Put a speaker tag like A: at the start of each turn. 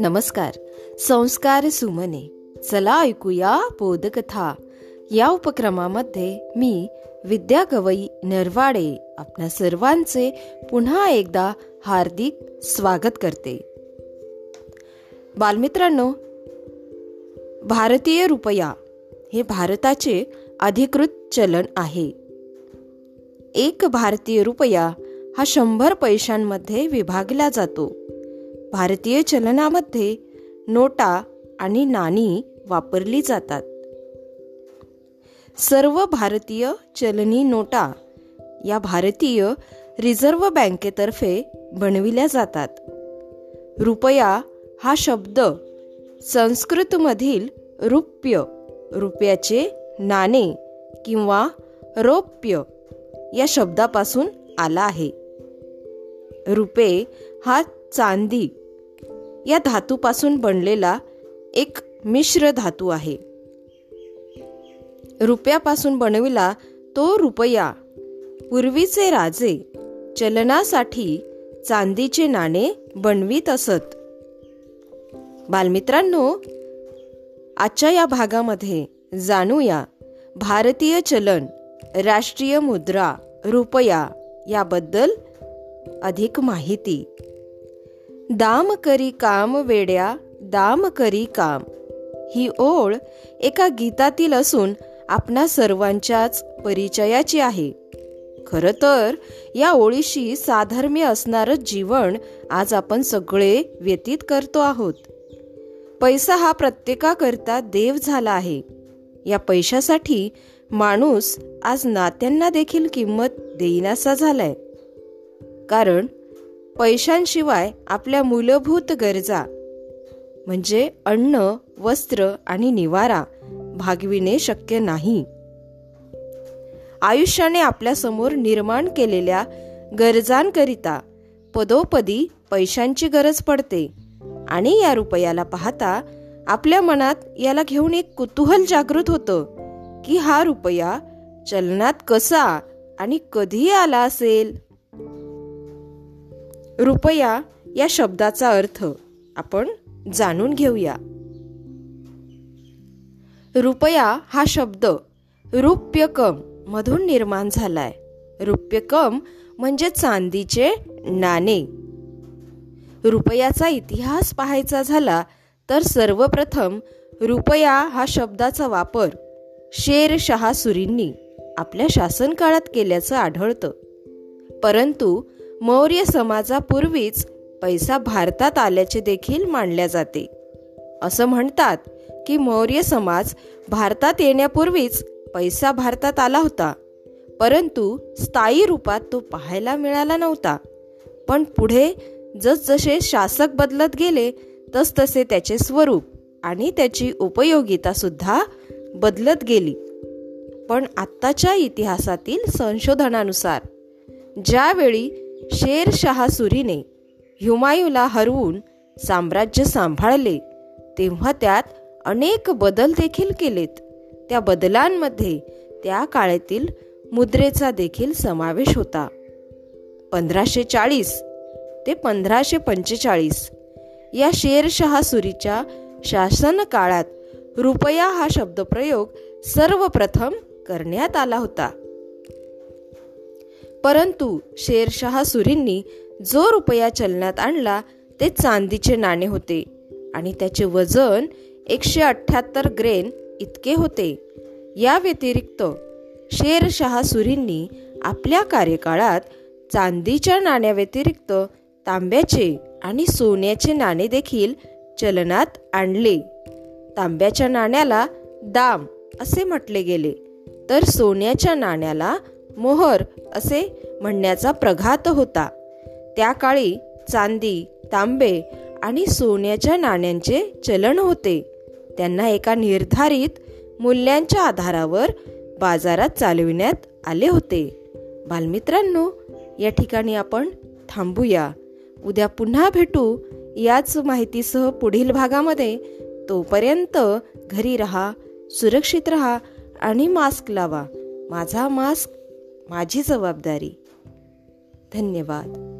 A: नमस्कार संस्कार सुमने. चला ऐकूया बोधकथा. या उपक्रमामध्ये मी विद्या गवई नरवाडे आपल्या सर्वांचे पुन्हा एकदा हार्दिक स्वागत करते. बालमित्रांनो भारतीय रुपया हे भारताचे अधिकृत चलन आहे. एक भारतीय रुपया हा शंभर पैशांमध्ये विभागला जातो. भारतीय चलनामध्ये नोटा आणि नाणी वापरली जातात. सर्व भारतीय चलनी नोटा या भारतीय रिझर्व्ह बँकेतर्फे बनविल्या जातात. रुपया हा शब्द संस्कृतमधील रुप्य रुपयाचे नाणे किंवा रौप्य या शब्दापासून आला आहे. रुपे हा चांदी या धातूपासून बनलेला एक मिश्र धातू आहे. रुपयापासून बनविला तो रुपया. पूर्वीचे राजे चलनासाठी चांदीचे नाणे बनवीत असत. बालमित्रांनो आजच्या या भागामध्ये जाणूया भारतीय चलन राष्ट्रीय मुद्रा रुपया याबद्दल अधिक माहिती. दाम करी काम वेड्या दाम करी काम. ही ओळ एका गीतातील असून आपणा सर्वांच्याच परिचयाची आहे. खर तर या ओळीशी साधर्म्य असणारं जीवन आज आपण सगळे व्यतीत करतो आहोत. पैसा हा प्रत्येकाकरता देव झाला आहे. या पैशासाठी माणूस आज नात्यांना देखील किंमत देईनासा झालाय. कारण पैशांशिवाय आपल्या मूलभूत गरजा म्हणजे अन्न वस्त्र आणि निवारा भागविणे शक्य नाही. आयुष्याने आपल्यासमोर निर्माण केलेल्या गरजांकरिता पदोपदी पैशांची गरज पडते आणि या रुपयाला पाहता आपल्या मनात याला घेऊन एक कुतूहल जागृत होतं की हा रुपया चलनात कसा आणि कधी आला असेल? रुपया या शब्दाचा अर्थ आपण जाणून घेऊया. रुपया हा शब्द रुप्यकम मधून निर्माण झालाय. रुप्यकम म्हणजे चांदीचे नाणे. रुपयाचा इतिहास पाहायचा झाला तर सर्वप्रथम रुपया हा शब्दाचा वापर शेरशहा सुरींनी आपल्या शासनकाळात केल्याचं आढळतं. परंतु मौर्य समाजापूर्वीच पैसा भारतात आल्याचे देखील मानल्या जाते. असं म्हणतात की मौर्य समाज भारतात येण्यापूर्वीच पैसा भारतात आला होता. परंतु स्थायी रूपात तो पाहायला मिळाला नव्हता. पण पुढे जसजसे शासक बदलत गेले तसतसे त्याचे स्वरूप आणि त्याची उपयोगिता सुद्धा बदलत गेली. पण आत्ताच्या इतिहासातील संशोधनानुसार ज्यावेळी शेरशहा सुरीने हुमायूला हरवून साम्राज्य सांभाळले. तेव्हा त्यात अनेक बदल देखील केलेत. त्या बदलांमध्ये त्या काळातील मुद्रेचा देखील समावेश होता. पंधराशे चाळीस ते पंधराशे पंचेचाळीस या शेरशहा सुरीच्या शासन काळात रुपया हा शब्दप्रयोग सर्वप्रथम करण्यात आला होता. परंतु शेरशहा सुरींनी जो रुपया चलनात आणला ते चांदीचे नाणे होते आणि त्याचे वजन एकशे अठ्ठ्याहत्तर ग्रेन इतके होते. या व्यतिरिक्त शेरशहा सुरींनी आपल्या कार्यकाळात चांदीच्या नाण्याव्यतिरिक्त तांब्याचे आणि सोन्याचे नाणे देखील चलनात आणले. तांब्याच्या नाण्याला दाम असे म्हटले गेले तर सोन्याच्या नाण्याला मोहर असे म्हणण्याचा प्रघात होता. त्या काळी चांदी तांबे आणि सोन्याच्या नाण्यांचे चलन होते. त्यांना एका निर्धारित मूल्यांच्या आधारावर बाजारात चालविण्यात आले होते. बालमित्रांनो या ठिकाणी आपण थांबूया. उद्या पुन्हा भेटू. याच माहितीसह पुढील भागामध्ये तोपर्यंत घरी राहा सुरक्षित रहा आणि मास्क लावा. माझा मास्क माझी जबाबदारी. धन्यवाद.